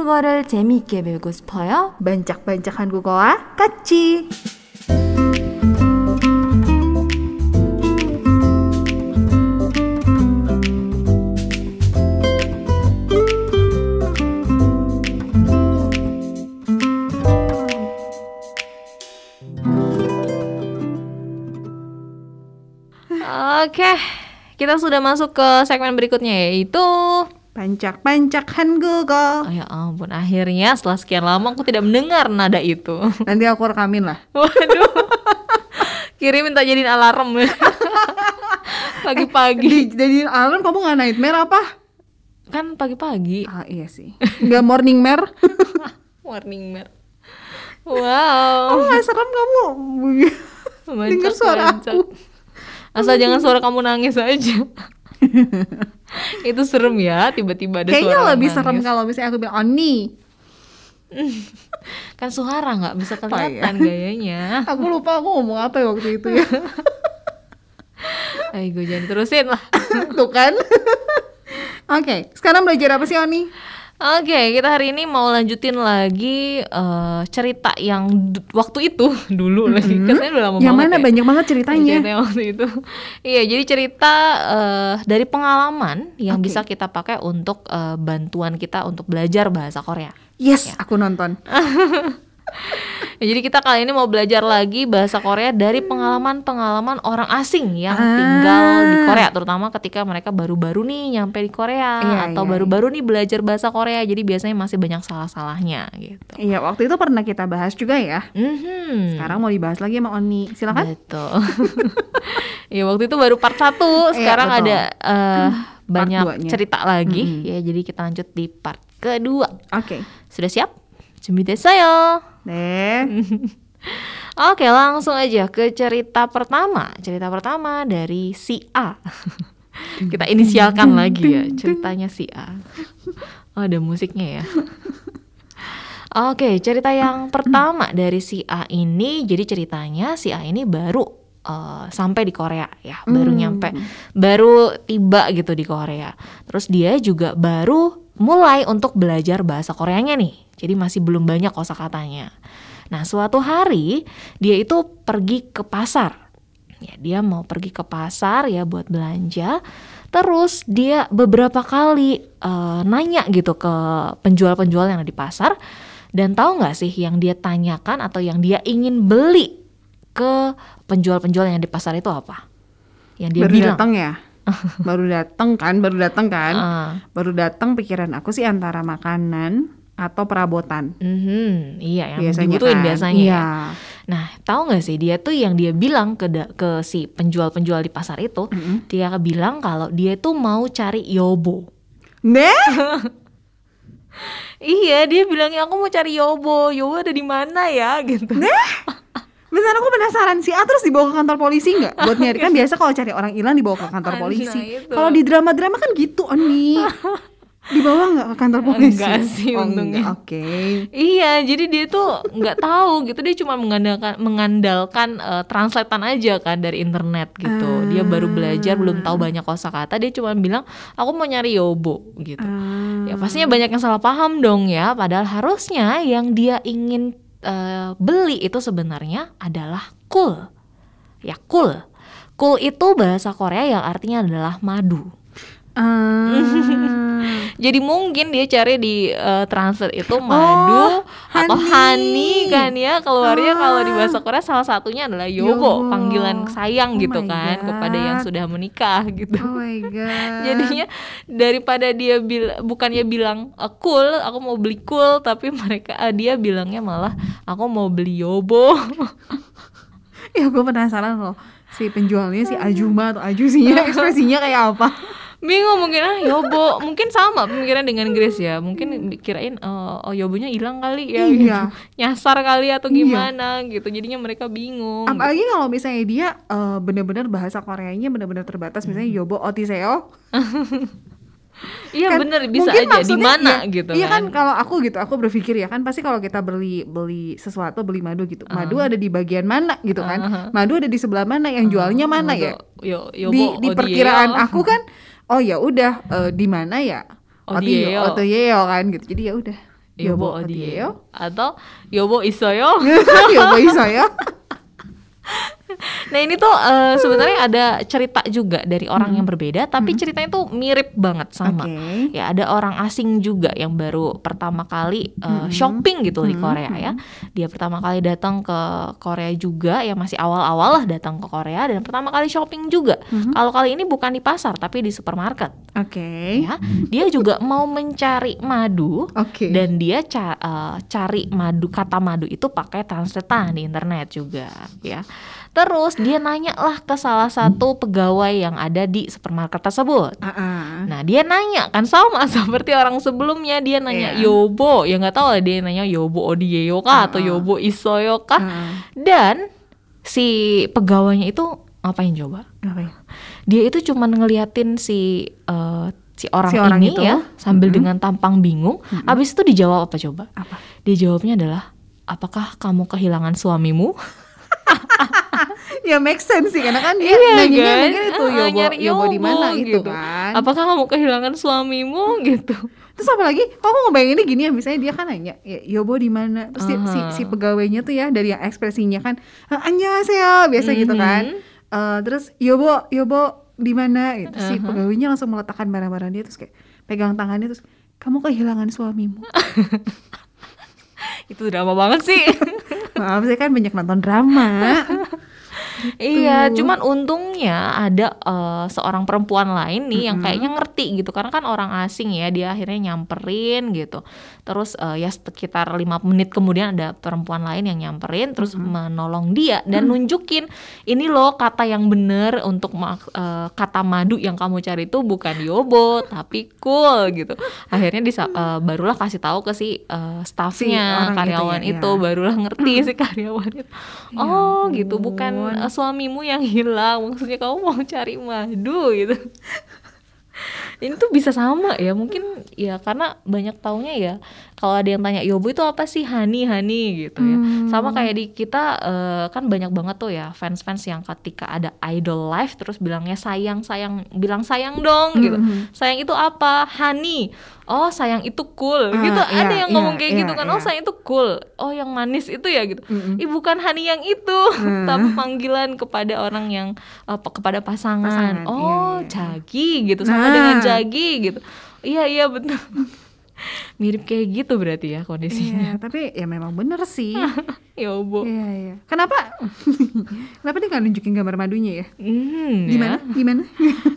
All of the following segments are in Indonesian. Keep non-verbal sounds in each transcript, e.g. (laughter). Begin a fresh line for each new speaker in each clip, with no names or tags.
한국어를 재미있게 배우고 싶어요?
반짝반짝 한국어와 같이.
Oke, kita sudah masuk ke segmen berikutnya yaitu
Pancak, pancak Hangulgo.
Oh, ya ampun, akhirnya setelah sekian lama aku tidak mendengar nada itu. (laughs)
Nanti aku rekamin lah.
Waduh. Kirimin minta jadiin alarm ya. (laughs) Pagi-pagi.
Eh, jadiin alarm kamu nggak nightmare apa?
Kan pagi-pagi.
Ah iya sih. Nggak morning mare? (laughs)
morning mare. Wow.
Kamu nggak serem kamu? Dengar suara aku.
Asal jangan suara kamu nangis aja. (laughs) itu serem ya, tiba-tiba ada
Kayaknya
suara
lebih
nangis.
serem kalau misalnya aku bilang Oni. (laughs)
Kan suara nggak bisa
Oh,
kelihatan gayanya. (laughs)
Aku lupa aku ngomong apa ya waktu itu ya.
Ayo jangan terusin lah.
Tuh kan. Oke, sekarang belajar apa sih Oni?
Oke, kita hari ini mau lanjutin lagi eh, cerita yang waktu itu (laughs) dulu lagi. Kesannya udah lama
Yang
banget
mana
ya.
banyak banget ceritanya.
Cerita yang waktu itu. (laughs) Iya, jadi cerita eh, dari pengalaman yang
Oke.
bisa kita pakai untuk eh, bantuan kita untuk belajar bahasa Korea.
Yes, aku nonton. (laughs)
Ya, (laughs) jadi kita kali ini mau belajar lagi bahasa Korea dari pengalaman-pengalaman orang asing yang
Ah.
tinggal di Korea, terutama ketika mereka baru-baru nih nyampe di Korea
Iya,
atau
iya,
baru-baru nih belajar bahasa Korea. Jadi biasanya masih banyak salah-salahnya gitu.
Iya, waktu itu pernah kita bahas juga ya.
Mhm.
Sekarang mau dibahas lagi sama Oni. Silakan.
Betul. (laughs) ya waktu itu baru part 1, sekarang
Iya,
ada eh, banyak cerita lagi
Mhm.
ya. Jadi kita lanjut di part kedua.
Oke.
Sudah siap? 준비됐어요.
Deh. (laughs)
Oke, langsung aja ke cerita pertama. Cerita pertama dari si A. (laughs) Kita inisialkan lagi ya ceritanya si A. (laughs) Oh, ada musiknya ya. Oke, cerita yang pertama dari si A ini, jadi ceritanya si A ini baru eh, sampai di Korea ya, baru
Hmm.
nyampe, baru tiba gitu di Korea. Terus dia juga baru mulai untuk belajar bahasa Koreanya nih, jadi masih belum banyak kosakatanya. Nah, suatu hari dia itu pergi ke pasar. Ya, dia mau pergi ke pasar ya buat belanja. Terus dia beberapa kali eh, nanya gitu ke penjual-penjual yang ada di pasar. Dan tahu nggak sih yang dia tanyakan atau yang dia ingin beli ke penjual-penjual yang di pasar itu apa? Yang dia
baru
bilang.
datang ya. (laughs) baru datang kan, baru datang kan.
Ah,
Baru datang pikiran aku sih antara makanan atau perabotan.
mhm, iya yang
biasanya
dibutuhin
kan.
biasanya.
Iya.
ya. Nah, tahu nggak sih dia tuh yang dia bilang ke da- ke si penjual-penjual di pasar itu,
Mm-mm.
dia bilang kalau dia tuh mau cari yobo.
Nah, (laughs)
Iya, dia bilangnya aku mau cari yobo. Yobo ada di mana ya gitu. (laughs)
bentar aku penasaran sih. Ah terus dibawa ke kantor polisi nggak? Buat nyari kan (laughs) biasa kalau cari orang hilang dibawa ke kantor polisi. Kalau di drama-drama kan gitu, Oni. (laughs) Dibawa nggak ke kantor polisi?
Enggak sih,
Oh,
untungnya.
Oke.
Iya, jadi dia tuh nggak tahu gitu. Dia cuma mengandalkan mengandalkan eh, translatean aja kan dari internet gitu. Dia baru belajar, belum tahu banyak kosakata. Dia cuma bilang, aku mau nyari yobo gitu.
Ah.
Ya pastinya banyak yang salah paham dong ya. Padahal harusnya yang dia ingin eh, beli itu sebenarnya adalah cool. Ya cool. Cool itu bahasa Korea yang artinya adalah madu.
Ah. (laughs)
Jadi mungkin dia cari di eh, translate itu madu atau
honey.
honey kan ya keluarnya kalau di
Ah.
bahasa Korea salah satunya adalah yobo,
Yobo.
panggilan sayang
Oh
gitu kan kepada yang
God.
sudah menikah gitu.
Oh my (laughs) god.
Jadinya daripada dia bil bukannya bilang "Eh, cool, aku mau beli cool, tapi mereka eh, dia bilangnya malah aku mau beli yobo. (laughs)
ya gue penasaran loh si penjualnya si Ajuma atau Ajusinya ekspresinya kayak apa?
Bingung mungkin ah yobo, mungkin sama pemikiran dengan Grace ya. Mungkin kirain eh, oh yobonya hilang kali ya
Iya.
gitu. Nyasar kali atau
Iya.
gimana gitu. Jadinya mereka bingung. gitu.
Apalagi kalau misalnya dia eh, bener-bener bahasa Koreanya bener-bener terbatas misalnya Yobo Otiseo (laughs)
Iya
kan
bener bisa aja di mana
ya-
gitu
iya kan
kan.
kalau aku gitu aku berpikir ya kan pasti kalau kita beli beli sesuatu beli madu gitu madu ada di bagian mana gitu kan
Uh-huh.
madu ada di sebelah mana yang jualnya mana ya
Yo,
di
yobo,
di
Odieo.
perkiraan aku kan oh ya udah eh, di mana ya
Odieo.
Odieo kan gitu jadi ya udah
Yobo
Yobo
Odieo atau Yobo Isoyo. (laughs)
Yobo Isoyo. (laughs)
Nah ini tuh eh, sebenarnya ada cerita juga dari orang yang berbeda, tapi ceritanya tuh mirip banget sama.
Oke.
Ya ada orang asing juga yang baru pertama kali eh, shopping gitu di Korea ya. Dia pertama kali datang ke Korea juga, ya masih awal-awal lah datang ke Korea dan pertama kali shopping juga. Kalau kali ini bukan di pasar tapi di supermarket.
Oke.
Ya, dia juga mau mencari madu
Oke.
dan dia ca- eh, cari madu kata madu itu pakai translatean di internet juga ya terus dia nanya lah ke salah satu pegawai yang ada di supermarket tersebut
Ah, ah.
nah dia nanya kan sama (laughs) seperti orang sebelumnya dia nanya
Iya.
Yobo ya nggak tahu lah dia nanya Yobo Odieo kah atau
Ah, ah.
Yobo Isoyo kah
Ah.
dan si pegawainya itu ngapain coba
Ngapain?
dia itu cuma ngeliatin si eh, si orang,
Si orang
ini
itu.
ya sambil
Mm-mm.
dengan tampang bingung. Abis itu dijawab apa coba?
Apa?
Dia jawabnya adalah apakah kamu kehilangan suamimu? (laughs)
Ya make sense sih karena kan dia
Iya
nanyanya
kan?
mungkin itu
Ah,
Yobo, Yobo di mana gitu
gitu.
kan.
Apakah kamu kehilangan suamimu gitu?
Terus apa lagi? Kok aku ngebayanginnya gini ya, misalnya dia kan nanya, ya, Yobo di mana? Terus dia- si,
Aha.
si pegawainya tuh ya dari yang ekspresinya kan, annyeonghaseyo biasa gitu kan.
Mhm.
Eh, terus Yobo, Yobo di mana? Gitu. Si
Aha.
pegawainya langsung meletakkan barang-barang dia terus kayak pegang tangannya terus kamu kehilangan suamimu. (laughs)
Itu drama banget sih. (laughs)
Maaf saya kan banyak nonton drama. (laughs)
Iya, cuman untungnya ada eh, seorang perempuan lain nih yang kayaknya ngerti gitu karena kan orang asing ya dia akhirnya nyamperin gitu. Terus eh, ya sekitar lima menit kemudian ada perempuan lain yang nyamperin terus menolong dia dan nunjukin ini loh kata yang bener untuk eh, kata madu yang kamu cari itu bukan yobo tapi cool gitu. Akhirnya disa- eh, barulah kasih tahu ke si eh, staffnya
orang itu
karyawan
ya,
itu, barulah ngerti (clears throat) si karyawan itu.
Ya
Oh gitu bukan. Suamimu yang hilang. Maksudnya kamu mau cari madu gitu. Ini tuh bisa sama ya. Mungkin ya karena banyak taunya ya kalau ada yang tanya Yobo itu apa sih? Hani Hani gitu ya.
Hmm.
sama kayak di kita eh, kan banyak banget tuh ya fans-fans yang ketika ada idol live terus bilangnya sayang sayang bilang sayang dong gitu.
Mhm.
sayang itu apa? Hani oh sayang itu cool
Ah,
gitu
iya,
ada yang ngomong
iya,
kayak
iya,
gitu kan oh
iya.
sayang itu cool oh yang manis itu ya gitu
Mm-mm.
Ih bukan Hani yang itu,
Hmm. (laughs)
tapi panggilan kepada orang yang pe- kepada pasangan.
Pasangan,
oh,
iya, iya.
Jagi gitu, sama
Nah.
dengan Jagi gitu. Iya iya betul. (laughs) Mirip kayak gitu berarti ya kondisinya.
Iya, tapi ya memang bener sih. (laughs)
ya bu.
Iya, iya. Kenapa? (laughs) Kenapa dia nggak nunjukin gambar madunya ya?
Hmm,
Gimana?
ya.
Gimana?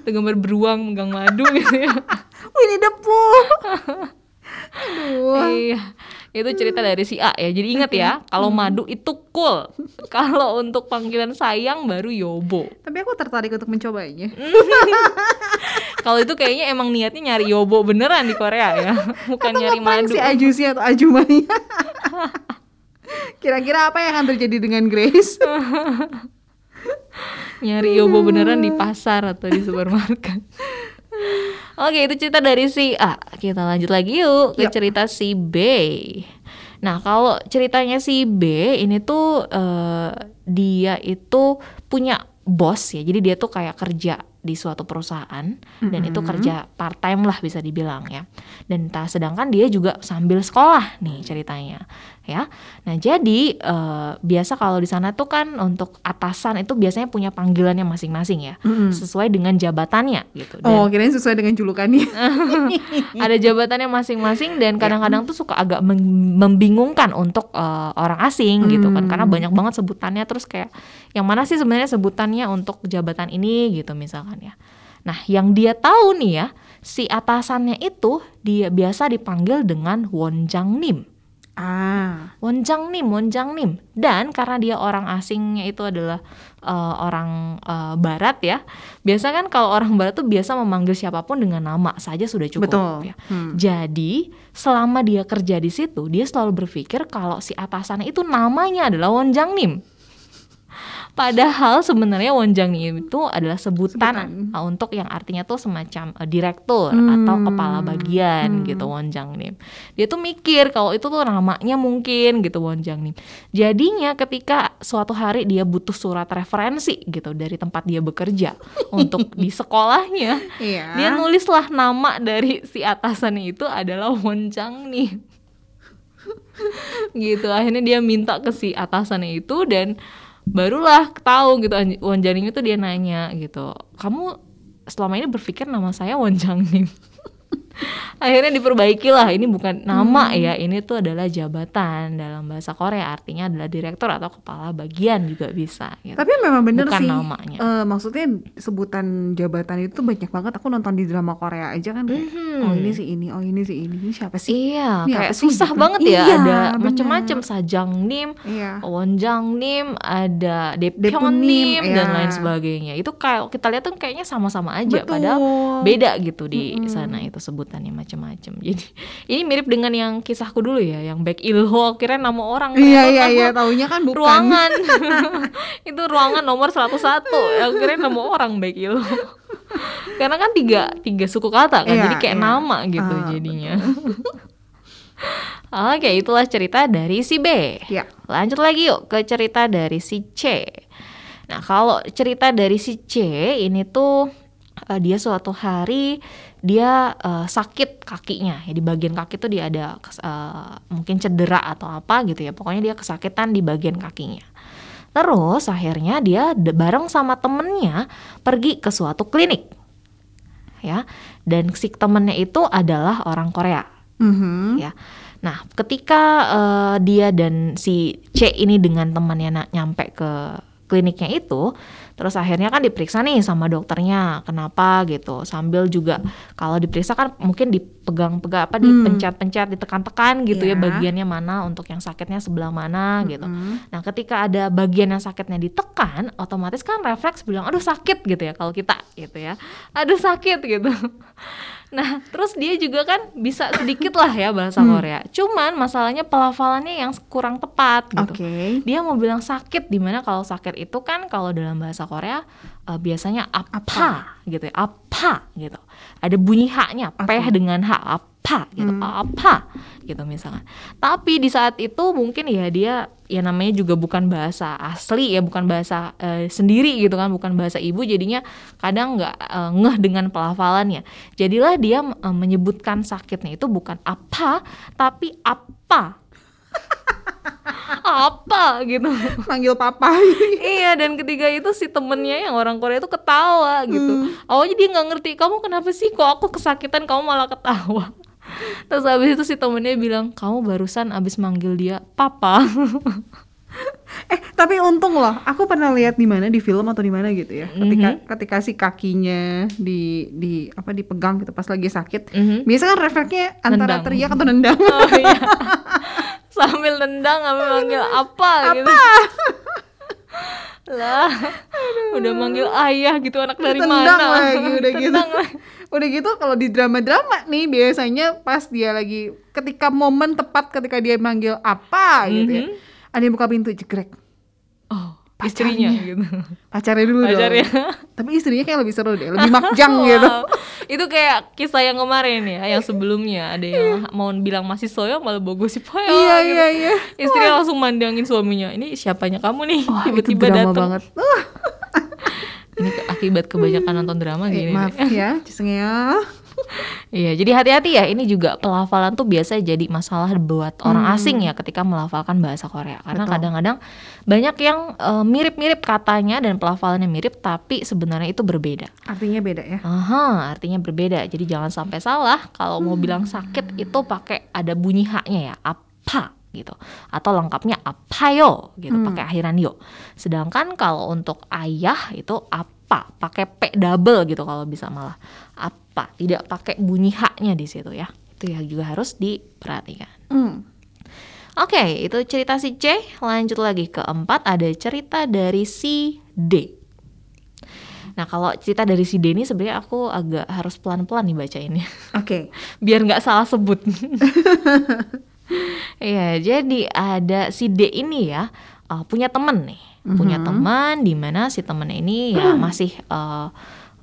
Itu (laughs) gambar beruang megang madu gitu ya.
Winnie the Pooh. Aduh.
Iya. Itu cerita dari si A ya. Jadi ingat ya, kalau
Hmm.
madu itu cool. (laughs) kalau untuk panggilan sayang baru Yobo.
Tapi aku tertarik untuk mencobanya. (laughs)
Kalau itu kayaknya emang niatnya nyari Yobo beneran di Korea ya, (laughs) bukan nyari
Ngapain
madu.
si Ajusi atau Ajumanya? Kira-kira apa yang akan terjadi dengan Grace?
nyari Yobo beneran di pasar atau di supermarket. Oke, itu cerita dari si A. Kita lanjut lagi yuk ke
Yuk.
cerita si B. Nah, kalau ceritanya si B ini tuh eh, dia itu punya bos ya. Jadi dia tuh kayak kerja di suatu perusahaan dan itu kerja part time lah bisa dibilang ya. Dan ta sedangkan dia juga sambil sekolah nih ceritanya ya. Nah, jadi eh, biasa kalau di sana tuh kan untuk atasan itu biasanya punya panggilannya masing-masing ya. Sesuai dengan jabatannya gitu. Dan
Oh, kirain sesuai dengan julukannya. (laughs)
ada jabatannya masing-masing dan kadang-kadang tuh suka agak mem- membingungkan untuk eh, orang asing gitu kan karena banyak banget sebutannya terus kayak yang mana sih sebenarnya sebutannya untuk jabatan ini gitu misalkan ya. Nah, yang dia tahu nih ya, si atasannya itu dia biasa dipanggil dengan Wonjang Nim.
Ah,
Wonjang Nim, Wonjang Nim. Dan karena dia orang asingnya itu adalah eh, orang eh, barat ya. Biasa kan kalau orang barat tuh biasa memanggil siapa pun dengan nama saja sudah cukup
betul.
ya.
Hmm.
Jadi selama dia kerja di situ, dia selalu berpikir kalau si atasannya itu namanya adalah Wonjang Nim. Padahal sebenarnya Wonjang itu adalah sebutan,
Sebutan.
uh, untuk yang artinya tuh semacam uh, direktur
Hmm.
atau kepala bagian gitu Wonjang Nim. Dia tuh mikir kalau itu tuh namanya mungkin gitu Wonjang Nim. Jadinya ketika suatu hari dia butuh surat referensi gitu dari tempat dia bekerja (laughs) untuk di sekolahnya,
Iya.
dia nulislah nama dari si atasannya itu adalah Wonjang Nim. (laughs) gitu akhirnya dia minta ke si atasannya itu dan barulah tahu gitu Won Janing itu dia nanya gitu kamu selama ini berpikir nama saya Won Jangnim (laughs) akhirnya diperbaiki lah ini bukan nama
Hmm.
ya ini tuh adalah jabatan dalam bahasa Korea artinya adalah direktur atau kepala bagian juga bisa gitu.
Tapi memang bener
Bukan
sih.
namanya.
eh, maksudnya sebutan jabatan itu banyak banget. Aku nonton di drama Korea aja kan. kayak,
Mhm.
Oh ini si ini, oh ini si ini. Ini siapa sih?
Iya,
Ini
kayak
sih
susah
gitu?
banget ya.
Iya,
ada macam-macam Sajang Nim,
Iya.
Wonjang Nim, ada Depyeon
Nim,
Nim dan
iya.
lain sebagainya. Itu kayak kita lihat tuh kayaknya sama-sama aja,
Betul.
padahal beda gitu di
Mm-mm.
sana itu sebutannya macam-macam. Jadi (laughs) ini mirip dengan yang kisahku dulu ya, yang Baek Ilho kira nama orang.
Iya iya iya. Taunya kan bukan.
Ruangan. (laughs) itu ruangan nomor 101. Yang kira nama orang Baek Ilho. (laughs) Karena kan tiga tiga suku kata kan,
Iya,
jadi kayak
iya.
nama gitu
Ah,
jadinya. Oke, itulah cerita dari si B.
Iya.
Lanjut lagi yuk ke cerita dari si C. Nah, kalau cerita dari si C ini tuh eh, dia suatu hari dia eh, sakit kakinya. Ya di bagian kaki tuh dia ada eh, mungkin cedera atau apa gitu ya. Pokoknya dia kesakitan di bagian kakinya. Terus akhirnya dia bareng sama temennya pergi ke suatu klinik. Ya. Dan si temennya itu adalah orang Korea
Mhm.
ya. Nah, ketika eh, dia dan si C ini dengan temannya na- nyampe ke kliniknya itu, terus akhirnya kan diperiksa nih sama dokternya, kenapa gitu. Sambil juga kalau diperiksa kan mungkin dipegang-pegang apa dipencet-pencet, ditekan-tekan gitu ya
Iya.
bagiannya mana untuk yang sakitnya sebelah mana gitu.
Mhm.
Nah, ketika ada bagian yang sakitnya ditekan, otomatis kan refleks bilang, aduh sakit gitu ya kalau kita gitu ya. Aduh sakit gitu. Nah, terus dia juga kan bisa sedikit lah ya bahasa
Hmm.
Korea. Cuman masalahnya pelafalannya yang kurang tepat gitu.
Oke.
Dia mau bilang sakit di mana kalau sakit itu kan kalau dalam bahasa Korea eh, biasanya apa, gitu ya, apa gitu. Ada bunyi haknya,
Oke.
peh dengan hak, apa gitu,
Hmm.
apa gitu misalkan. Tapi di saat itu mungkin ya dia ya namanya juga bukan bahasa asli ya, bukan bahasa eh, sendiri gitu kan, bukan bahasa ibu jadinya kadang nggak eh, ngeh dengan pelafalannya. Jadilah dia eh, menyebutkan sakitnya itu bukan apa, tapi apa. (laughs) apa gitu.
Manggil papa. (laughs)
Iya dan ketiga itu si temennya yang orang Korea itu ketawa gitu. Awalnya dia nggak ngerti kamu kenapa sih kok aku kesakitan kamu malah ketawa. (laughs) Terus habis itu si temennya bilang kamu barusan abis manggil dia papa. (laughs)
eh tapi untung loh. Aku pernah lihat di mana di film atau di mana gitu ya. Ketika
Mhm.
ketika si kakinya di di apa dipegang gitu pas lagi sakit.
Mhm.
Biasa kan refleksnya antara
Nendang.
teriak atau nendang.
Oh iya. Sambil nendang sambil manggil apa, gitu. lah, udah manggil ayah gitu anak dari
Tendang
mana?
lagi, udah (laughs) gitu.
Lagi.
Udah gitu kalau di drama-drama nih biasanya pas dia lagi ketika momen tepat ketika dia manggil apa gitu ya.
Mhm.
Ada yang buka pintu jegrek.
Oh,
Pacarnya.
istrinya gitu.
Pacarnya dulu
Pacarnya.
dong. Tapi istrinya kayak lebih seru deh, lebih makjang (laughs) gitu.
Itu kayak kisah yang kemarin ya, yang sebelumnya ada yang mau bilang masih soyo malah bawa gosip hoyo.
Iya
gitu.
iya iya.
Istrinya langsung mandangin suaminya. Ini siapanya kamu nih? Tiba-tiba datang.
banget. (laughs)
Ini akibat kebanyakan nonton drama
eh,
gini.
maaf
nih.
ya, cisengnya.
Iya, jadi hati-hati ya. Ini juga pelafalan tuh biasa jadi masalah buat orang asing ya ketika melafalkan bahasa Korea. Karena
Hmm.
Kadang-kadang banyak yang eh, mirip-mirip katanya dan pelafalannya mirip, tapi sebenarnya itu berbeda.
Artinya beda ya.
Aha, artinya berbeda. Jadi jangan sampai salah kalau mau bilang sakit itu pakai ada bunyi haknya ya, apa gitu. Atau lengkapnya apayo gitu,
Hmm.
pakai akhiran yo. Sedangkan kalau untuk ayah itu apa, pakai p double gitu kalau bisa malah. Apa, tidak pakai bunyi haknya di situ ya. Itu ya juga harus diperhatikan.
Hmm.
Oke, itu cerita si C. Lanjut lagi keempat ada cerita dari si D. Nah, kalau cerita dari si D ini sebenarnya aku agak harus pelan-pelan nih bacainnya.
Oke. (laughs)
Biar nggak salah sebut. (laughs) Iya, jadi ada si D ini ya uh, punya temen nih, punya
Mhm.
teman di mana si temennya ini ya masih uh,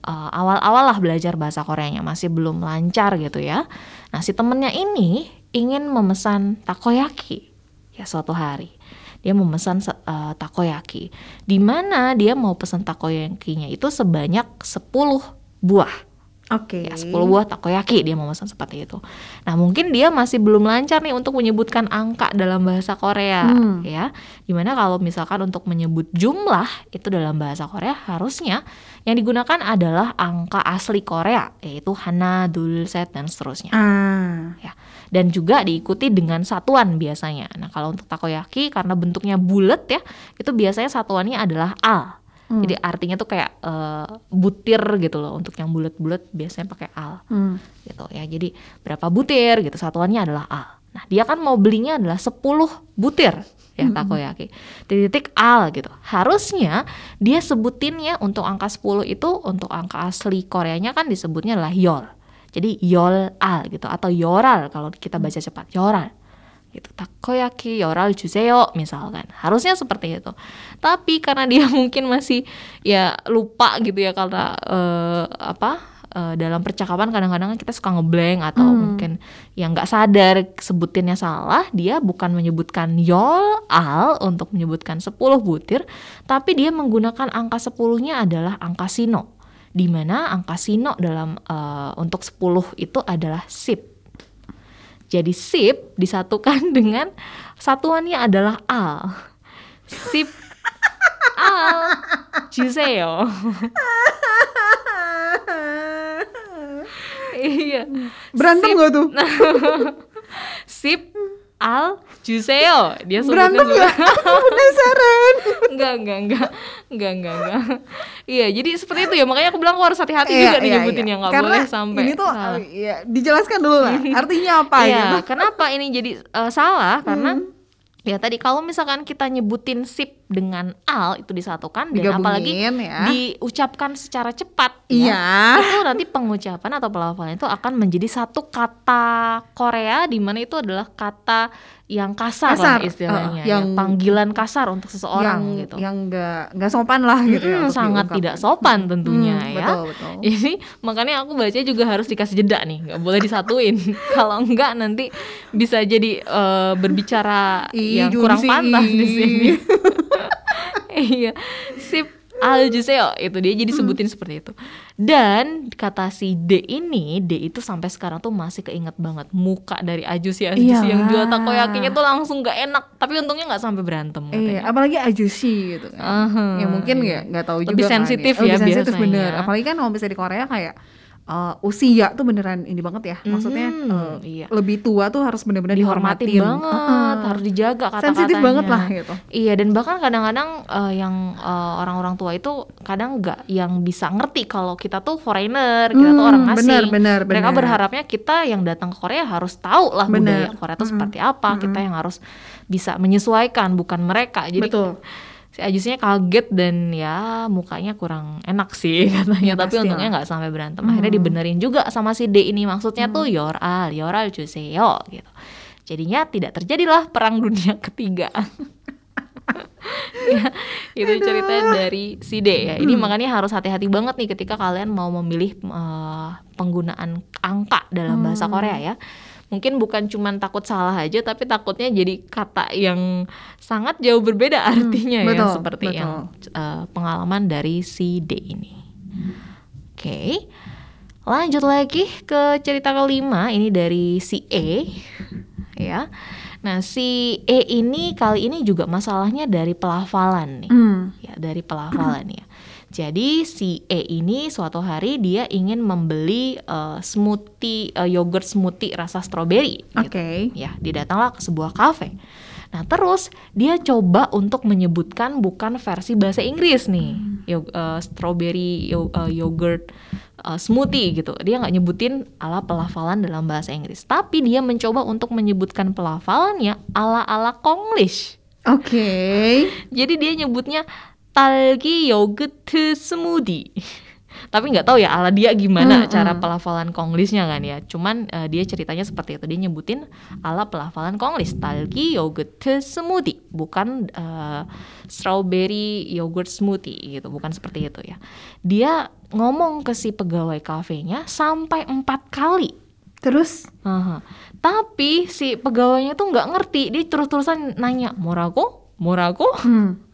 uh, awal-awal lah belajar bahasa Koreanya, masih belum lancar gitu ya. Nah, si temennya ini ingin memesan takoyaki ya suatu hari. Dia memesan uh, takoyaki, di mana dia mau pesan takoyakinya itu sebanyak 10 buah.
Oke.
Ya, 10 buah takoyaki dia mau pesan seperti itu. Nah, mungkin dia masih belum lancar nih untuk menyebutkan angka dalam bahasa Korea
Hmm.
ya. Di mana kalau misalkan untuk menyebut jumlah itu dalam bahasa Korea harusnya yang digunakan adalah angka asli Korea yaitu hana, dul, set dan seterusnya
Ah.
ya. Dan juga diikuti dengan satuan biasanya. Nah, kalau untuk takoyaki karena bentuknya bulat ya, itu biasanya satuannya adalah al.
Hmm.
Jadi artinya tuh kayak eh, butir gitu loh. Untuk yang bulat-bulat biasanya pakai al
Hmm.
gitu ya. Jadi berapa butir gitu satuannya adalah al. Nah, dia kan mau belinya adalah 10 butir ya takoyaki. Titik al gitu. Harusnya dia sebutinnya untuk angka 10 itu untuk angka asli Koreanya kan disebutnya adalah yol. Jadi yol al gitu atau yoral kalau kita baca cepat yoral gitu takoyaki yoral juseyo misalkan. Harusnya seperti itu. Tapi karena dia (laughs) mungkin masih ya lupa gitu ya karena eh, apa eh, dalam percakapan kadang-kadang kita suka ngeblank atau mungkin yang nggak sadar sebutinnya salah dia bukan menyebutkan yol al untuk menyebutkan 10 butir tapi dia menggunakan angka 10-nya adalah angka sino. Di mana angka sino dalam eh, untuk 10 itu adalah sip jadi sip disatukan (laughs) dengan satuannya adalah al. Sip al juseyo. (laughs) iya.
Berantem
Sip.
gak tuh? (laughs)
Sip al juseyo. Dia
Berantem
sebutnya
gak? (laughs) Aku penasaran.
enggak, enggak, enggak, enggak, enggak, enggak. Iya, jadi seperti itu ya. Makanya aku bilang aku harus hati-hati
Iya,
juga
iya,
nyebutin
iya.
yang nggak boleh sampai.
Ini tuh
salah.
ya, dijelaskan dulu lah. (laughs) Artinya apa
Iya,
gitu.
kenapa ini jadi eh, salah? Karena
Hmm.
Ya tadi kalau misalkan kita nyebutin sip dengan al itu disatukan dan apalagi
ya.
diucapkan secara cepat
Iya.
ya, itu nanti pengucapan atau pelafalan itu akan menjadi satu kata Korea di mana itu adalah kata yang kasar,
Kasar,
lah istilahnya, ya,
yang-
panggilan kasar untuk seseorang
yang
gitu.
yang nggak nggak sopan lah gitu ya
Mm-mm,
untuk
sangat
diungkapkan.
tidak sopan tentunya
Hmm,
ya.
betul betul
Jadi makanya aku baca juga harus dikasih jeda nih, nggak boleh disatuin. (laughs) Kalau enggak nanti bisa jadi eh, berbicara Yang kurang pantas di sini. (laughs) iya, sip al juseo itu dia jadi sebutin seperti itu. Dan kata si D ini, D itu sampai sekarang tuh masih keinget banget muka dari Ajusi Ajusi yang jual takoyakinya tuh langsung nggak enak, tapi untungnya nggak sampai berantem
Iya,
katanya.
apalagi ajusi gitu kan.
Aha,
ya mungkin
iya.
nggak nggak tahu juga
Lebih
kan
sensitif
Lebih
ya
sensitif
biasanya.
bener. Apalagi kan kalau misalnya di Korea kayak eh, usia tuh beneran ini banget ya. Maksudnya
Mhm,
eh,
iya.
lebih tua tuh harus bener-bener
dihormatin
dihormatin.
banget,
Heeh.
harus dijaga kata-katanya.
Sensitif banget lah gitu.
Iya, dan bahkan kadang-kadang eh, yang eh, orang-orang tua itu kadang nggak yang bisa ngerti kalau kita tuh foreigner, kita tuh
Hmm,
orang asing.
benar, benar,
Mereka
benar.
berharapnya kita yang datang ke Korea harus tahu lah budaya
Benar.
Korea itu seperti apa. Kita yang harus bisa menyesuaikan, bukan mereka. Jadi
Betul.
Si Ajusnya kaget dan ya mukanya kurang enak sih (laughs) katanya.
Ya,
Tapi untungnya nggak sampai berantem. Akhirnya dibenerin juga sama si D ini. Maksudnya tuh yoral, yoral juseyo gitu. Jadinya tidak terjadilah perang dunia ketiga. (laughs) ya, itu cerita dari si D ya. Ini makanya harus hati-hati banget nih ketika kalian mau memilih eh, penggunaan angka dalam bahasa Korea ya. Mungkin bukan cuman takut salah aja tapi takutnya jadi kata yang sangat jauh berbeda artinya ya
betul,
seperti
betul.
yang eh, pengalaman dari si D ini. Oke. Lanjut lagi ke cerita kelima ini dari si E ya. Nah, si E ini kali ini juga masalahnya dari pelafalan nih.
Hmm.
Ya, dari pelafalan ya. Jadi si E ini suatu hari dia ingin membeli eh, smoothie eh, yogurt smoothie rasa stroberi gitu.
Oke.
Ya, dia datanglah ke sebuah kafe. Nah, terus dia coba untuk menyebutkan bukan versi bahasa Inggris nih, yo, eh, strawberry yo- eh, yogurt eh, smoothie gitu. Dia nggak nyebutin ala pelafalan dalam bahasa Inggris, tapi dia mencoba untuk menyebutkan pelafalannya ala-ala Konglish.
Oke. (laughs)
Jadi dia nyebutnya talgi yogurt smoothie. (laughs) Tapi nggak tahu ya ala dia gimana
Hmm,
cara
hmm.
pelafalan Konglishnya kan ya. Cuman eh, dia ceritanya seperti itu. Dia nyebutin ala pelafalan Konglish talgi yogurt smoothie, bukan eh, strawberry yogurt smoothie gitu. Bukan seperti itu ya. Dia ngomong ke si pegawai kafenya sampai empat kali.
Terus
Aha. Tapi si pegawainya tuh nggak ngerti. Dia terus-terusan nanya, "Morago? Morago?"
hmm.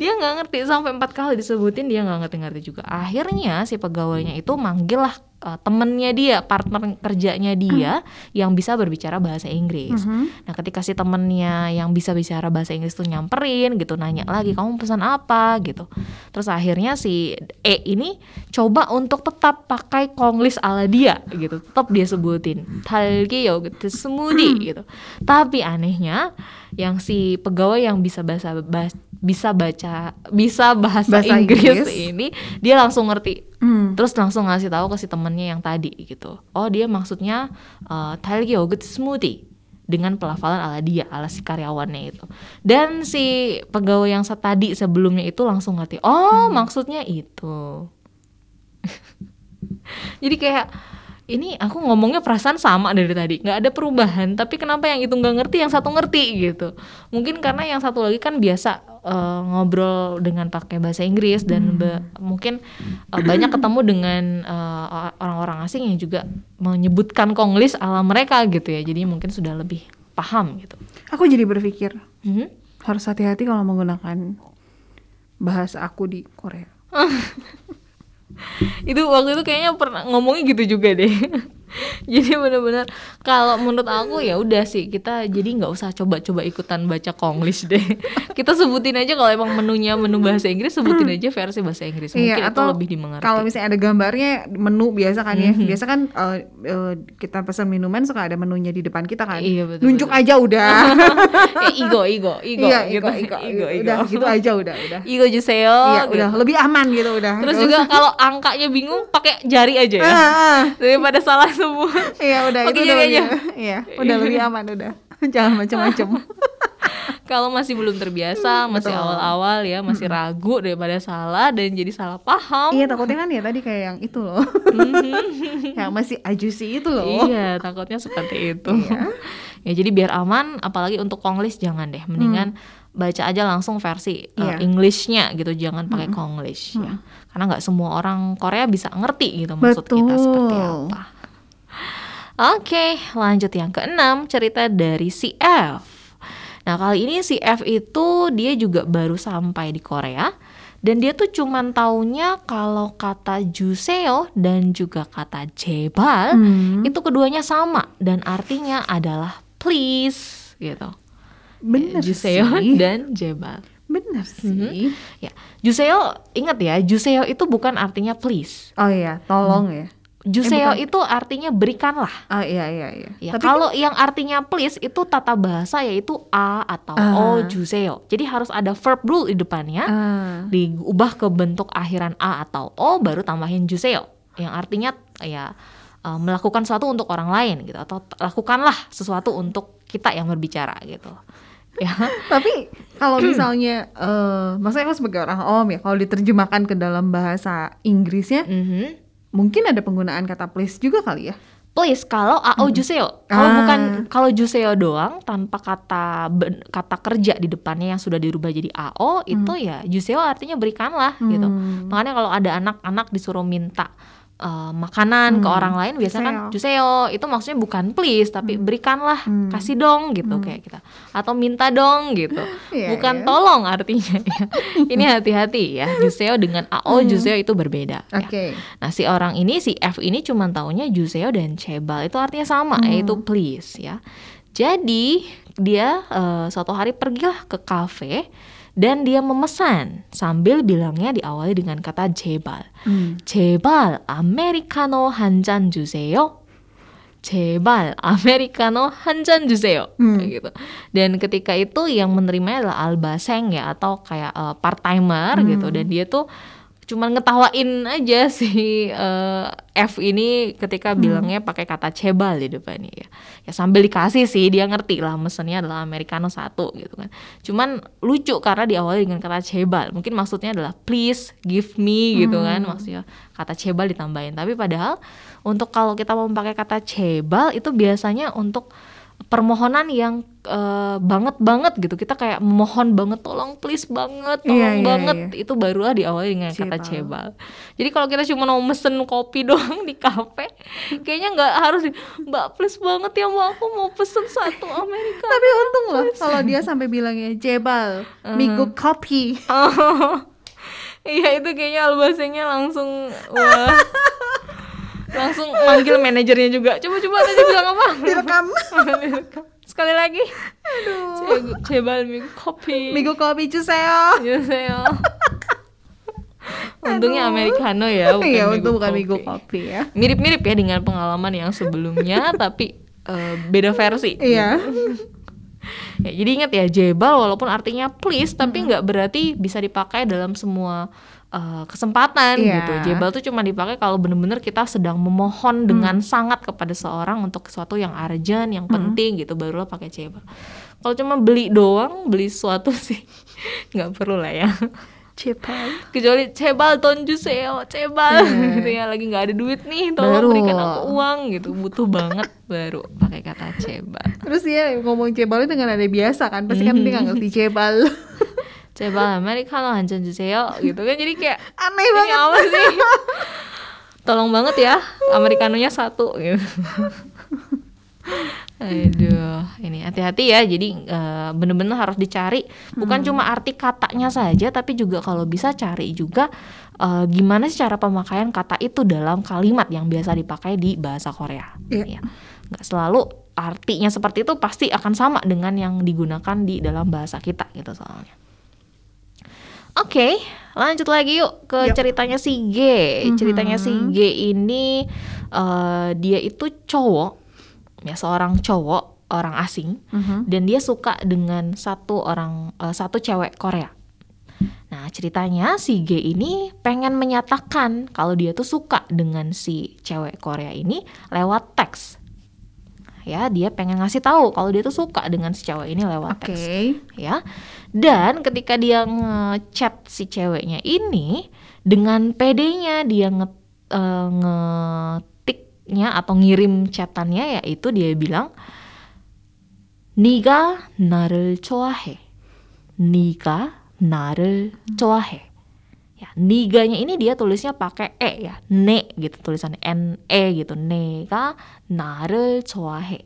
Dia nggak ngerti sampai empat kali disebutin dia nggak ngerti-ngerti juga. Akhirnya si pegawainya itu manggil lah uh, temennya dia partner kerjanya dia yang bisa berbicara bahasa Inggris.
Mhm.
nah ketika si temennya yang bisa bicara bahasa Inggris tuh nyamperin gitu nanya lagi kamu pesan apa? gitu. Terus akhirnya si E ini coba untuk tetap pakai konglis ala dia gitu tetap dia sebutin. Talge yogurt smoothie gitu. Tapi anehnya yang si pegawai yang bisa bahasa bahas- bisa baca bisa bahasa,
Bahasa
Inggris,
Inggris.
ini dia langsung ngerti.
Hmm.
terus langsung ngasih tahu ke si temennya yang tadi gitu. Oh dia maksudnya uh, talge yogurt smoothie dengan pelafalan ala dia ala si karyawannya itu. Dan si pegawai yang tadi sebelumnya itu langsung ngerti oh maksudnya itu. (laughs) Jadi kayak ini aku ngomongnya perasaan sama dari tadi nggak ada perubahan tapi kenapa yang itu nggak ngerti yang satu ngerti gitu. Mungkin karena yang satu lagi kan biasa eh, ngobrol dengan pakai bahasa Inggris dan be- mungkin eh, banyak ketemu dengan eh, orang-orang asing yang juga menyebutkan konglis ala mereka gitu ya jadi mungkin sudah lebih paham gitu
Aku jadi berpikir
Mhm.
harus hati-hati kalau menggunakan bahasa aku di Korea. (laughs)
itu waktu itu kayaknya pernah ngomongnya gitu juga deh (laughs) (laughs) jadi benar-benar kalau menurut aku ya udah sih kita jadi nggak usah coba-coba ikutan baca konglish deh (laughs) kita sebutin aja kalau emang menunya menu bahasa Inggris sebutin aja versi bahasa Inggris mungkin
Iya,
itu
atau
lebih dimengerti
Kalau misalnya ada gambarnya menu biasa kan ya.
Mhm.
Biasa kan eh, eh, kita pesan minuman suka ada menunya di depan kita kan.
Iya, betul,
Nunjuk aja udah. (laughs)
ya, ego ego ego
iya,
gitu
ego, ego,
ego ego
Udah gitu aja udah, udah.
ego juseo
iya,
gitu.
udah lebih aman gitu udah.
terus juga kalau angkanya bingung pakai jari aja ya
Ah, ah.
daripada salah semua
Iya, udah
Pakai
itu
jari
udah
aja.
lebih- Iya, udah lebih aman udah. (laughs) Jangan macam-macam.
kalau masih belum terbiasa, masih
betul.
awal-awal ya, masih ragu daripada salah dan jadi salah paham.
Iya, takutnya kan ya tadi kayak yang itu loh. (laughs) yang masih ajusi itu loh.
Iya, takutnya seperti itu. (laughs) ya jadi biar aman, apalagi untuk konglis jangan deh, mendingan baca aja langsung versi uh,
Iya.
Englishnya gitu, jangan pakai konglish ya. Karena nggak semua orang Korea bisa ngerti gitu maksud kita seperti
Betul.
apa. Oke, lanjut yang keenam cerita dari si F. Nah kali ini si F itu dia juga baru sampai di Korea dan dia tuh cuman taunya kalau kata juseo dan juga kata jebal
Hmm.
itu keduanya sama dan artinya adalah please gitu.
Bener
juseo
sih.
dan jebal.
Bener sih.
Ya, juseo ingat ya, juseo itu bukan artinya please.
Oh iya, tolong ya.
Juseo
bukan.
itu artinya berikanlah.
Oh iya iya iya.
Ya,
Tapi
kalau yang artinya please itu tata bahasa yaitu a atau
Ah.
o juseo. Jadi harus ada verb rule di depannya,
ah,
diubah ke bentuk akhiran a atau o baru tambahin juseo. Yang artinya ya eh, melakukan sesuatu untuk orang lain gitu atau lakukanlah sesuatu untuk kita yang berbicara gitu. Ya. (laughs)
tapi kalau (clears throat) misalnya eh maksudnya aku sebagai orang om ya, kalau diterjemahkan ke dalam bahasa Inggrisnya
Mhm.
Mungkin ada penggunaan kata please juga kali ya.
Please kalau AO juseo. Kalau
Ah.
bukan kalau juseo doang tanpa kata ben- kata kerja di depannya yang sudah dirubah jadi AO itu ya juseo artinya berikanlah gitu.
Hmm.
Makanya kalau ada anak-anak disuruh minta uh, makanan ke
Hmm,
orang lain biasanya kan juseo itu maksudnya bukan please tapi berikanlah
Hmm.
kasih dong gitu kayak kita atau minta dong gitu (laughs)
Iya,
bukan
iya.
tolong artinya ya. (laughs) ini hati-hati ya juseo dengan AO juseo itu berbeda ya.
Hmm. Oke.
Nah si orang ini si F ini cuma taunya juseo dan cebal itu artinya sama
Hmm.
yaitu please ya. Jadi dia eh, suatu hari pergilah ke kafe dan dia memesan sambil bilangnya diawali dengan kata jebal.
Hmm.
Jebal americano hanjan juseyo. Jebal americano hanjan juseyo
hmm.
Gitu. Dan ketika itu yang menerimanya adalah albaseng ya atau kayak eh, uh, part timer
hmm.
gitu dan dia tuh cuman ngetawain aja si eh, F ini ketika
Hmm.
bilangnya pakai kata cebal di depannya ya. Ya sambil dikasih sih dia ngerti lah mesennya adalah americano satu gitu kan. Cuman lucu karena diawali dengan kata cebal. Mungkin maksudnya adalah please give me gitu kan maksudnya kata cebal ditambahin. Tapi padahal untuk kalau kita mau pakai kata cebal itu biasanya untuk permohonan yang eh, banget banget gitu. Kita kayak mohon banget tolong please banget tolong
Iya, iya,
banget.
iya.
itu barulah diawali dengan kata
Cebal.
cebal. Jadi kalau kita cuma mau mesen kopi (laughs) doang di kafe kayaknya nggak harus di, mbak please banget ya mbak aku mau pesen satu Amerika.
Tapi untung loh kalau dia sampai bilangnya Jebal, Migo Kopi.
Oh, (laughs) iya itu kayaknya albasenya langsung wah (laughs) langsung manggil manajernya juga coba-coba tadi bilang apa (laughs)
direkam
sekali lagi aduh coba minggu kopi
minggu kopi cuseo cuseo
iya, (laughs) Untungnya. Americano ya, bukan ya,
untung bukan minggu Kopi ya.
Mirip-mirip ya dengan pengalaman yang sebelumnya, (laughs) tapi uh, beda versi.
Iya.
Ya, jadi ingat ya, jebal walaupun artinya please, tapi hmm. nggak hmm. berarti bisa dipakai dalam semua uh, kesempatan
Iya.
gitu. Jebal tuh cuma dipakai kalau bener-bener kita sedang memohon dengan sangat kepada seorang untuk sesuatu yang urgent, yang penting gitu barulah pakai jebal. Kalau cuma beli doang, beli sesuatu (laughs) sih nggak perlu lah ya.
Jebal.
Kecuali cebal don juseo, cebal
Iya.
gitu ya lagi nggak ada duit nih, tolong
Baru.
berikan aku uang gitu, butuh banget baru pakai kata cebal.
Terus dia ngomong Jebalnya dengan nada biasa kan. Pasti kan dia nggak ngerti Jebal. (laughs)
Coba Americano hancur juseyo gitu kan jadi kayak
aneh banget
apa sih (laughs) tolong banget ya Amerikanonya satu gitu Aduh, ini hati-hati ya. Jadi uh, bener-bener harus dicari. Bukan hmm. cuma arti katanya saja, tapi juga kalau bisa cari juga uh, gimana sih cara pemakaian kata itu dalam kalimat yang biasa dipakai di bahasa Korea. Ya. Nggak selalu artinya seperti itu pasti akan sama dengan yang digunakan di dalam bahasa kita gitu soalnya. Oke, lanjut lagi yuk ke
Yuk.
ceritanya si G. Ceritanya si G ini eh, dia itu cowok, ya seorang cowok, orang asing,
Mhm.
dan dia suka dengan satu orang, eh, satu cewek Korea. Nah ceritanya si G ini pengen menyatakan kalau dia tuh suka dengan si cewek Korea ini lewat teks ya dia pengen ngasih tahu kalau dia tuh suka dengan si cewek ini lewat
okay.
teks. Ya. Dan ketika dia ngechat si ceweknya ini dengan pedenya dia nge, uh, ngetiknya atau ngirim chatannya yaitu dia bilang Niga narel coahe Niga narel coahe Ya, niganya ini dia tulisnya pakai e ya, ne gitu tulisan n e gitu, nega narel coahe.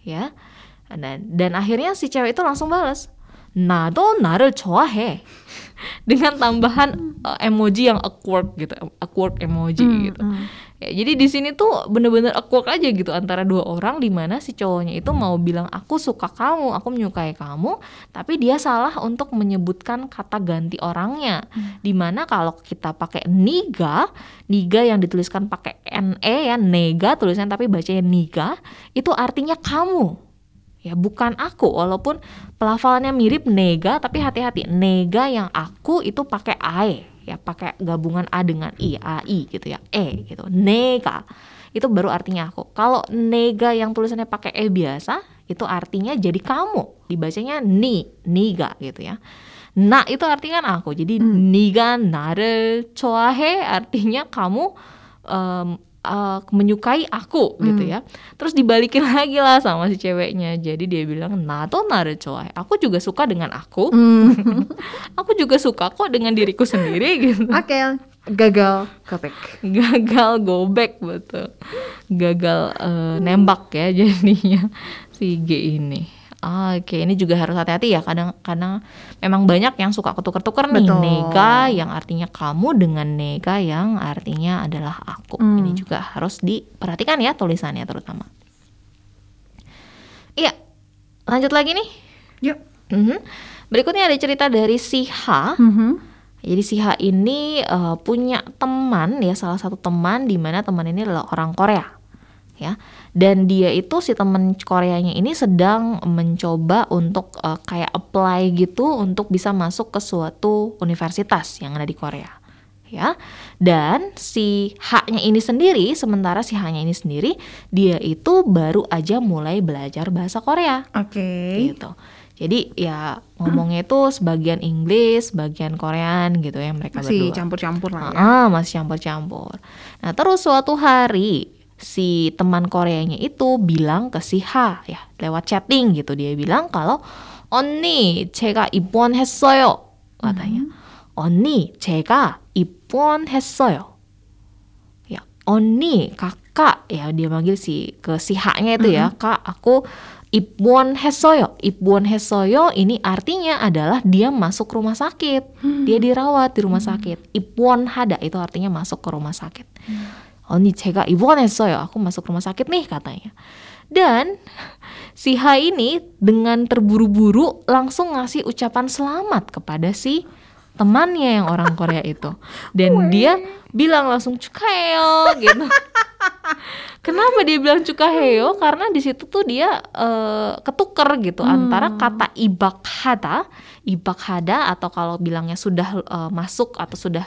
Ya. Dan, dan akhirnya si cewek itu langsung balas, nado narel coahe. (laughs) Dengan tambahan uh, emoji yang awkward gitu, awkward emoji
mm,
gitu. Mm. Ya, jadi di sini tuh bener-bener awkward aja gitu antara dua orang di mana si cowoknya itu mau bilang aku suka kamu, aku menyukai kamu, tapi dia salah untuk menyebutkan kata ganti orangnya. Di mana kalau kita pakai niga, niga yang dituliskan pakai ne ya, nega tulisannya tapi bacanya niga, itu artinya kamu. Ya bukan aku, walaupun pelafalannya mirip nega, tapi hati-hati nega yang aku itu pakai ae, ya pakai gabungan a dengan i a i gitu ya e gitu nega. Itu baru artinya aku. Kalau nega yang tulisannya pakai e biasa itu artinya jadi kamu. Dibacanya ni niga gitu ya. Nah itu artinya kan aku. Jadi hmm. niga nare coahe artinya kamu um, uh, menyukai aku gitu hmm. gitu ya. Terus dibalikin (laughs) lagi lah sama si ceweknya. Jadi dia bilang, "Nato narecoai. Aku juga suka dengan aku.
Hmm. (laughs)
aku juga suka kok dengan diriku sendiri." (laughs) gitu.
Oke. Okay. Gagal back,
Gagal go back betul. Gagal uh, nembak ya jadinya si G ini. Ah, Oke, ini juga harus hati-hati ya. Kadang-kadang memang banyak yang suka ketuker-tuker nih
Betul.
nega yang artinya kamu dengan nega yang artinya adalah aku.
Hmm.
Ini juga harus diperhatikan ya tulisannya terutama. Iya, lanjut lagi nih.
Yuk.
Mhm. Berikutnya ada cerita dari si H.
Mhm.
Jadi si H ini eh, punya teman ya salah satu teman di mana teman ini adalah orang Korea ya dan dia itu si teman Koreanya ini sedang mencoba untuk eh, kayak apply gitu untuk bisa masuk ke suatu universitas yang ada di Korea ya dan si H-nya ini sendiri sementara si H-nya ini sendiri dia itu baru aja mulai belajar bahasa Korea
Oke.
gitu. Jadi ya ngomongnya itu sebagian Inggris, sebagian Korean gitu ya mereka
Masih
berdua.
campur-campur lah ya.
Ah, masih campur-campur. Nah, terus suatu hari si teman Koreanya itu bilang ke si H ya lewat chatting gitu dia bilang kalau 언니 제가 입원했어요 katanya 언니 제가 입원했어요 ya 언니 kakak ya dia manggil si ke si H-nya itu ya kak aku 입원했어요 입원했어요 ini artinya adalah dia masuk rumah sakit dia dirawat di rumah sakit 입원하다 itu artinya masuk ke rumah sakit 언 니 제가 입원했어요 aku masuk rumah sakit nih katanya dan si H ini dengan terburu-buru langsung ngasih ucapan selamat kepada si temannya yang orang Korea itu dan dia bilang langsung cukayo gitu Kenapa dia bilang cukaheo? Karena di situ tuh dia eh, ketuker gitu antara kata ibakhada, ibakhada atau kalau bilangnya sudah eh, masuk atau sudah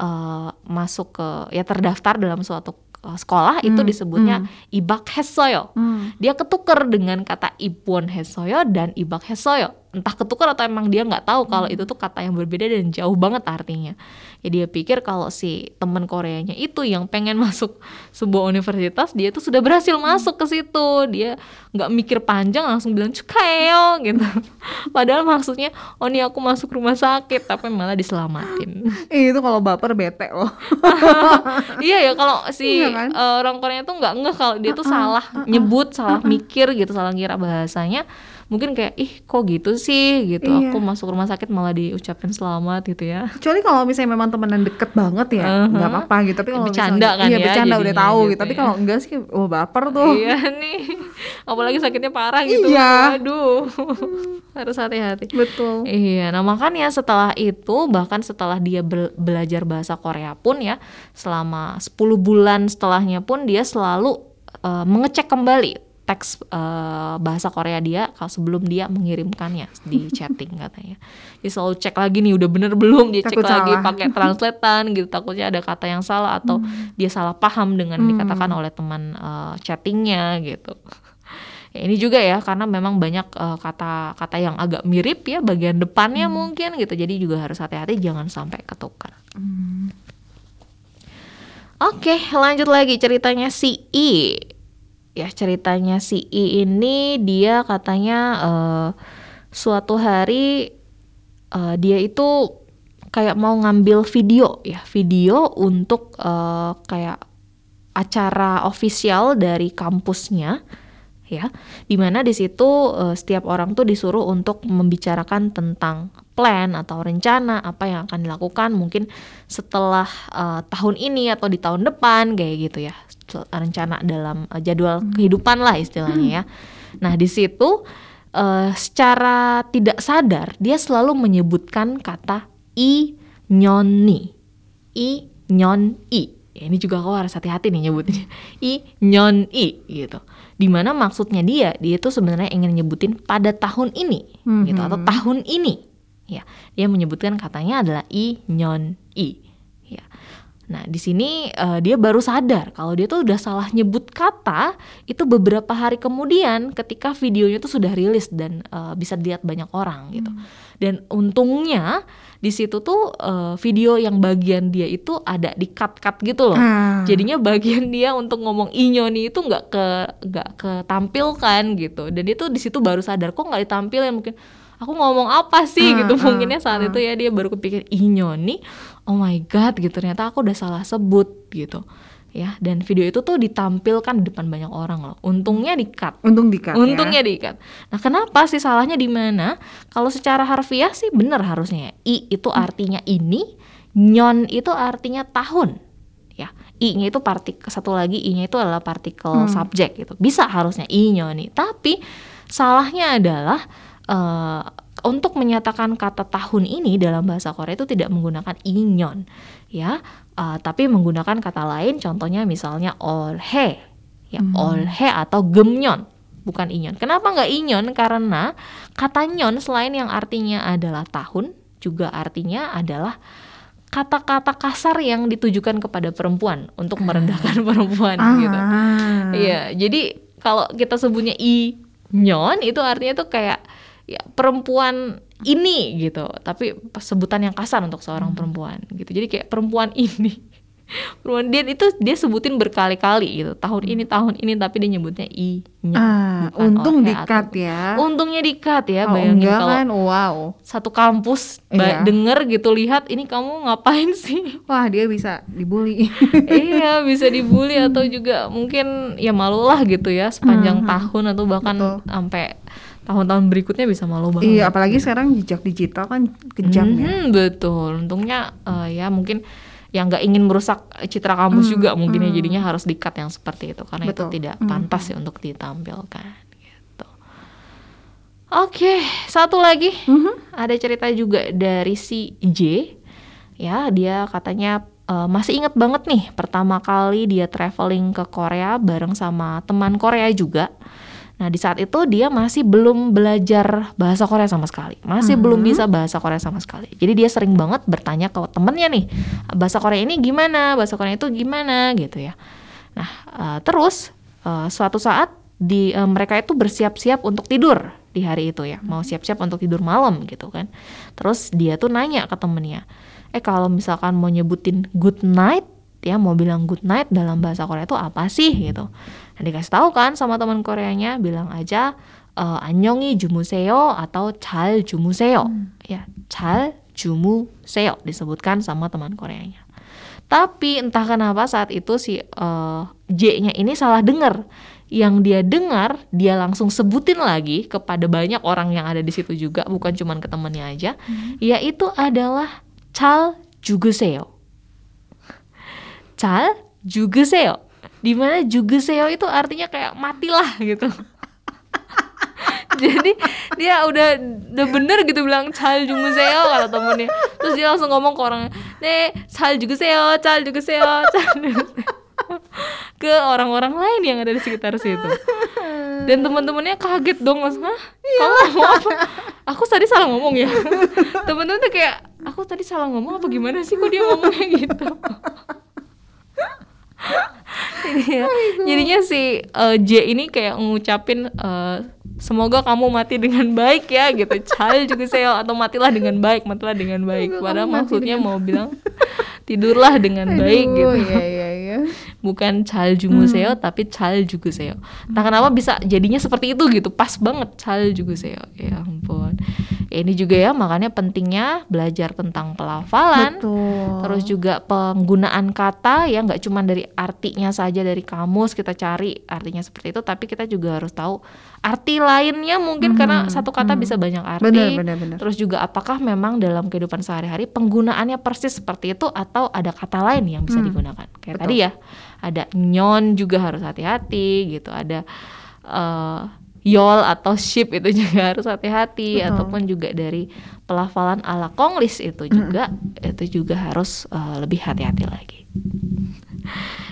eh, masuk ke ya terdaftar dalam suatu eh, sekolah itu disebutnya ibak hesoyo. Dia ketuker dengan kata ibon hesoyo dan ibak hesoyo. Entah ketuker atau emang dia nggak tahu kalau itu tuh kata yang berbeda dan jauh banget artinya. Ya dia pikir kalau si teman Koreanya itu yang pengen (laughs) masuk sebuah universitas, dia tuh sudah berhasil masuk ke situ. Dia nggak mikir panjang langsung bilang cukayo (laughs) gitu. Padahal maksudnya, oh nih aku masuk rumah sakit, tapi malah diselamatin. (laughs)
Ih, itu kalau baper bete loh.
iya ya kalau si
Iya kan?
eh, orang Korea tuh nggak ngeh kalau dia tuh salah nyebut, salah mikir gitu, salah ngira bahasanya. Mungkin kayak ih kok gitu sih gitu.
Iya.
Aku masuk rumah sakit malah diucapin selamat gitu ya.
Kecuali kalau misalnya memang temenan deket banget ya, nggak apa-apa gitu. Tapi kalau
Bercanda
misalnya,
kan
iya,
ya
bercanda udah tahu
gitu
gitu. Tapi
ya.
kalau enggak sih, wah baper tuh. (laughs)
Iya nih. Apalagi sakitnya parah gitu.
Iya.
Aduh. Harus hati-hati.
Betul.
Iya, nah makanya setelah itu bahkan setelah dia bel- belajar bahasa Korea pun ya selama 10 bulan setelahnya pun dia selalu eh, mengecek kembali teks eh, bahasa Korea dia kalau sebelum dia mengirimkannya di (laughs) chatting katanya. Dia selalu cek lagi nih udah bener belum dia cek
Takut
lagi
salah.
pakai translatean gitu takutnya ada kata yang salah atau dia salah paham dengan yang dikatakan oleh teman eh, chattingnya gitu. (laughs) Ya, ini juga ya karena memang banyak eh, kata-kata yang agak mirip ya bagian depannya mungkin gitu. Jadi juga harus hati-hati jangan sampai ketukar. Oke, lanjut lagi ceritanya si I. Ya, ceritanya si I ini dia katanya eh, suatu hari eh, dia itu kayak mau ngambil video ya, video untuk eh, kayak acara ofisial dari kampusnya ya. Di mana di situ eh, setiap orang tuh disuruh untuk membicarakan tentang plan atau rencana apa yang akan dilakukan mungkin setelah eh, tahun ini atau di tahun depan kayak gitu ya. Rencana dalam eh, jadwal kehidupan lah istilahnya ya. Nah di situ eh, secara tidak sadar dia selalu menyebutkan kata i nyoni i nyon i. Ya, ini juga kau harus hati-hati nih nyebutnya. (laughs) I nyon i gitu. Di mana maksudnya dia? Dia itu sebenarnya ingin nyebutin pada tahun ini gitu atau tahun ini ya dia menyebutkan katanya adalah i nyon i. Ya. Nah di sini eh, dia baru sadar kalau dia tuh udah salah nyebut kata itu beberapa hari kemudian ketika videonya tuh sudah rilis dan eh, bisa dilihat banyak orang gitu. Dan untungnya di situ tuh eh, video yang bagian dia itu ada di cut cut gitu loh.
Ah.
jadinya bagian dia untuk ngomong inyoni itu nggak ke nggak ketampilkan gitu. Dan dia tuh di situ baru sadar kok nggak ditampilin? Mungkin aku ngomong apa sih
Ah,
gitu
ah,
mungkinnya saat itu ya dia baru kepikir inyoni oh my god gitu ternyata aku udah salah sebut gitu ya dan video itu tuh ditampilkan di depan banyak orang loh untungnya di cut
Untung dikat
Untungnya diikat. Nah, kenapa sih salahnya di mana? Kalau secara harfiah sih benar harusnya. I itu artinya ini, nyon itu artinya tahun. Ya, i-nya itu partikel satu lagi i-nya itu adalah partikel subjek gitu. Bisa harusnya i nyoni. Tapi salahnya adalah eh, untuk menyatakan kata tahun ini dalam bahasa Korea itu tidak menggunakan inyon, ya, eh, tapi menggunakan kata lain. Contohnya misalnya olhe, ya, olhe atau gemnyon, bukan inyon. Kenapa nggak inyon? Karena kata nyon selain yang artinya adalah tahun, juga artinya adalah kata-kata kasar yang ditujukan kepada perempuan untuk merendahkan perempuan gitu.
Ah.
Iya, jadi kalau kita sebutnya i nyon itu artinya tuh kayak ya perempuan ini gitu, tapi sebutan yang kasar untuk seorang perempuan gitu. Jadi kayak perempuan ini. (laughs) perubahan dia itu dia sebutin berkali-kali gitu tahun ini tahun ini tapi dia nyebutnya i nya
Ah, untung
OE
dikat ya.
untungnya dikat ya
Kalau
bayangin kalau
kan, wow.
satu kampus
Iya.
denger gitu lihat ini kamu ngapain sih (laughs)
Wah, dia bisa dibully. (laughs)
iya bisa dibully atau juga mungkin ya malu lah gitu ya sepanjang tahun atau bahkan
Betul.
sampai tahun-tahun berikutnya bisa malu banget.
Iya, apalagi sekarang jejak digital kan kejam ya.
Mhm, betul. Untungnya eh, ya mungkin yang nggak ingin merusak citra kampus juga mungkin ya jadinya harus dikat yang seperti itu karena
Betul.
itu tidak pantas ya untuk ditampilkan gitu. Oke satu lagi. Ada cerita juga dari si J. Ya dia katanya eh, masih inget banget nih pertama kali dia traveling ke Korea bareng sama teman Korea juga Nah di saat itu dia masih belum belajar bahasa Korea sama sekali, masih belum bisa bahasa Korea sama sekali. Jadi dia sering banget bertanya ke temennya nih, bahasa Korea ini gimana, bahasa Korea itu gimana gitu ya. Nah eh, terus eh, suatu saat di eh, mereka itu bersiap-siap untuk tidur di hari itu ya, mau siap-siap untuk tidur malam gitu kan. Terus dia tuh nanya ke temennya, eh kalau misalkan mau nyebutin good night ya mau bilang good night dalam bahasa Korea itu apa sih gitu. Nah, dikasih tahu kan sama teman Koreanya bilang aja eh, 안녕히 주무세요 atau 잘 주무세요. Ya, 잘 주무세요 disebutkan sama teman Koreanya. Tapi entah kenapa saat itu si eh, J-nya ini salah dengar. Yang dia dengar, dia langsung sebutin lagi kepada banyak orang yang ada di situ juga, bukan cuma ke temennya aja, yaitu adalah 잘 죽으세요. 잘 죽으세요. di mana jugeseo itu artinya kayak matilah gitu. (laughs) Jadi dia udah udah bener gitu bilang cal jugeseo kalau temennya. Terus dia langsung ngomong ke orang ne cal jugeseo cal jugeseo cal (laughs) ke orang-orang lain yang ada di sekitar situ. Dan teman-temannya kaget dong mas hah? Iya. Kamu ngomong apa? Aku tadi salah ngomong ya. (laughs) Teman-teman tuh kayak aku tadi salah ngomong apa gimana sih kok dia ngomongnya gitu? Jadi ya, jadinya si eh, J ini kayak ngucapin eh, semoga kamu mati dengan baik ya gitu. Cal juga saya atau matilah dengan baik, matilah dengan baik. Padahal maksudnya
dengan-
mau bilang tidurlah dengan baik
Aduh,
gitu.
Iya, iya, iya.
Bukan cal juguseo tapi cal juguseo. Entah kenapa bisa jadinya seperti itu gitu. Pas banget cal juguseo. Ya ampun. Ya, ini juga ya makanya pentingnya belajar tentang pelafalan.
Betul.
Terus juga penggunaan kata ya nggak cuma dari artinya saja dari kamus kita cari artinya seperti itu, tapi kita juga harus tahu arti lainnya mungkin karena satu kata bisa banyak arti.
Benar, benar, benar.
Terus juga apakah memang dalam kehidupan sehari-hari penggunaannya persis seperti itu atau ada kata lain yang bisa digunakan? Kayak
betul.
tadi ya, ada nyon juga harus hati-hati gitu, ada eh, yol atau ship itu (laughs) juga harus hati-hati
Betul.
ataupun juga dari pelafalan ala Konglis itu juga itu juga harus eh, lebih hati-hati lagi. (laughs)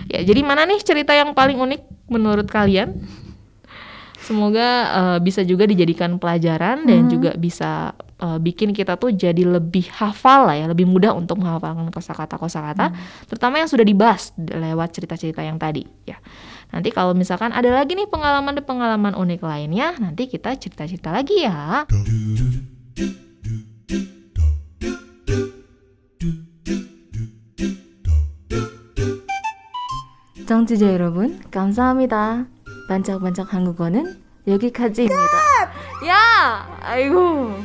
Ya, jadi mana nih cerita yang paling unik menurut kalian? Semoga eh, bisa juga dijadikan pelajaran dan juga bisa eh, bikin kita tuh jadi lebih hafal lah ya, lebih mudah untuk menghafalkan kosakata-kosakata, terutama yang sudah dibahas lewat cerita-cerita yang tadi ya. Nanti kalau misalkan ada lagi nih pengalaman pengalaman unik lainnya, nanti kita cerita-cerita lagi ya.
청취자 여러분, 감사합니다. 반짝반짝 한국어는 여기까지입니다.
Ya, ayo.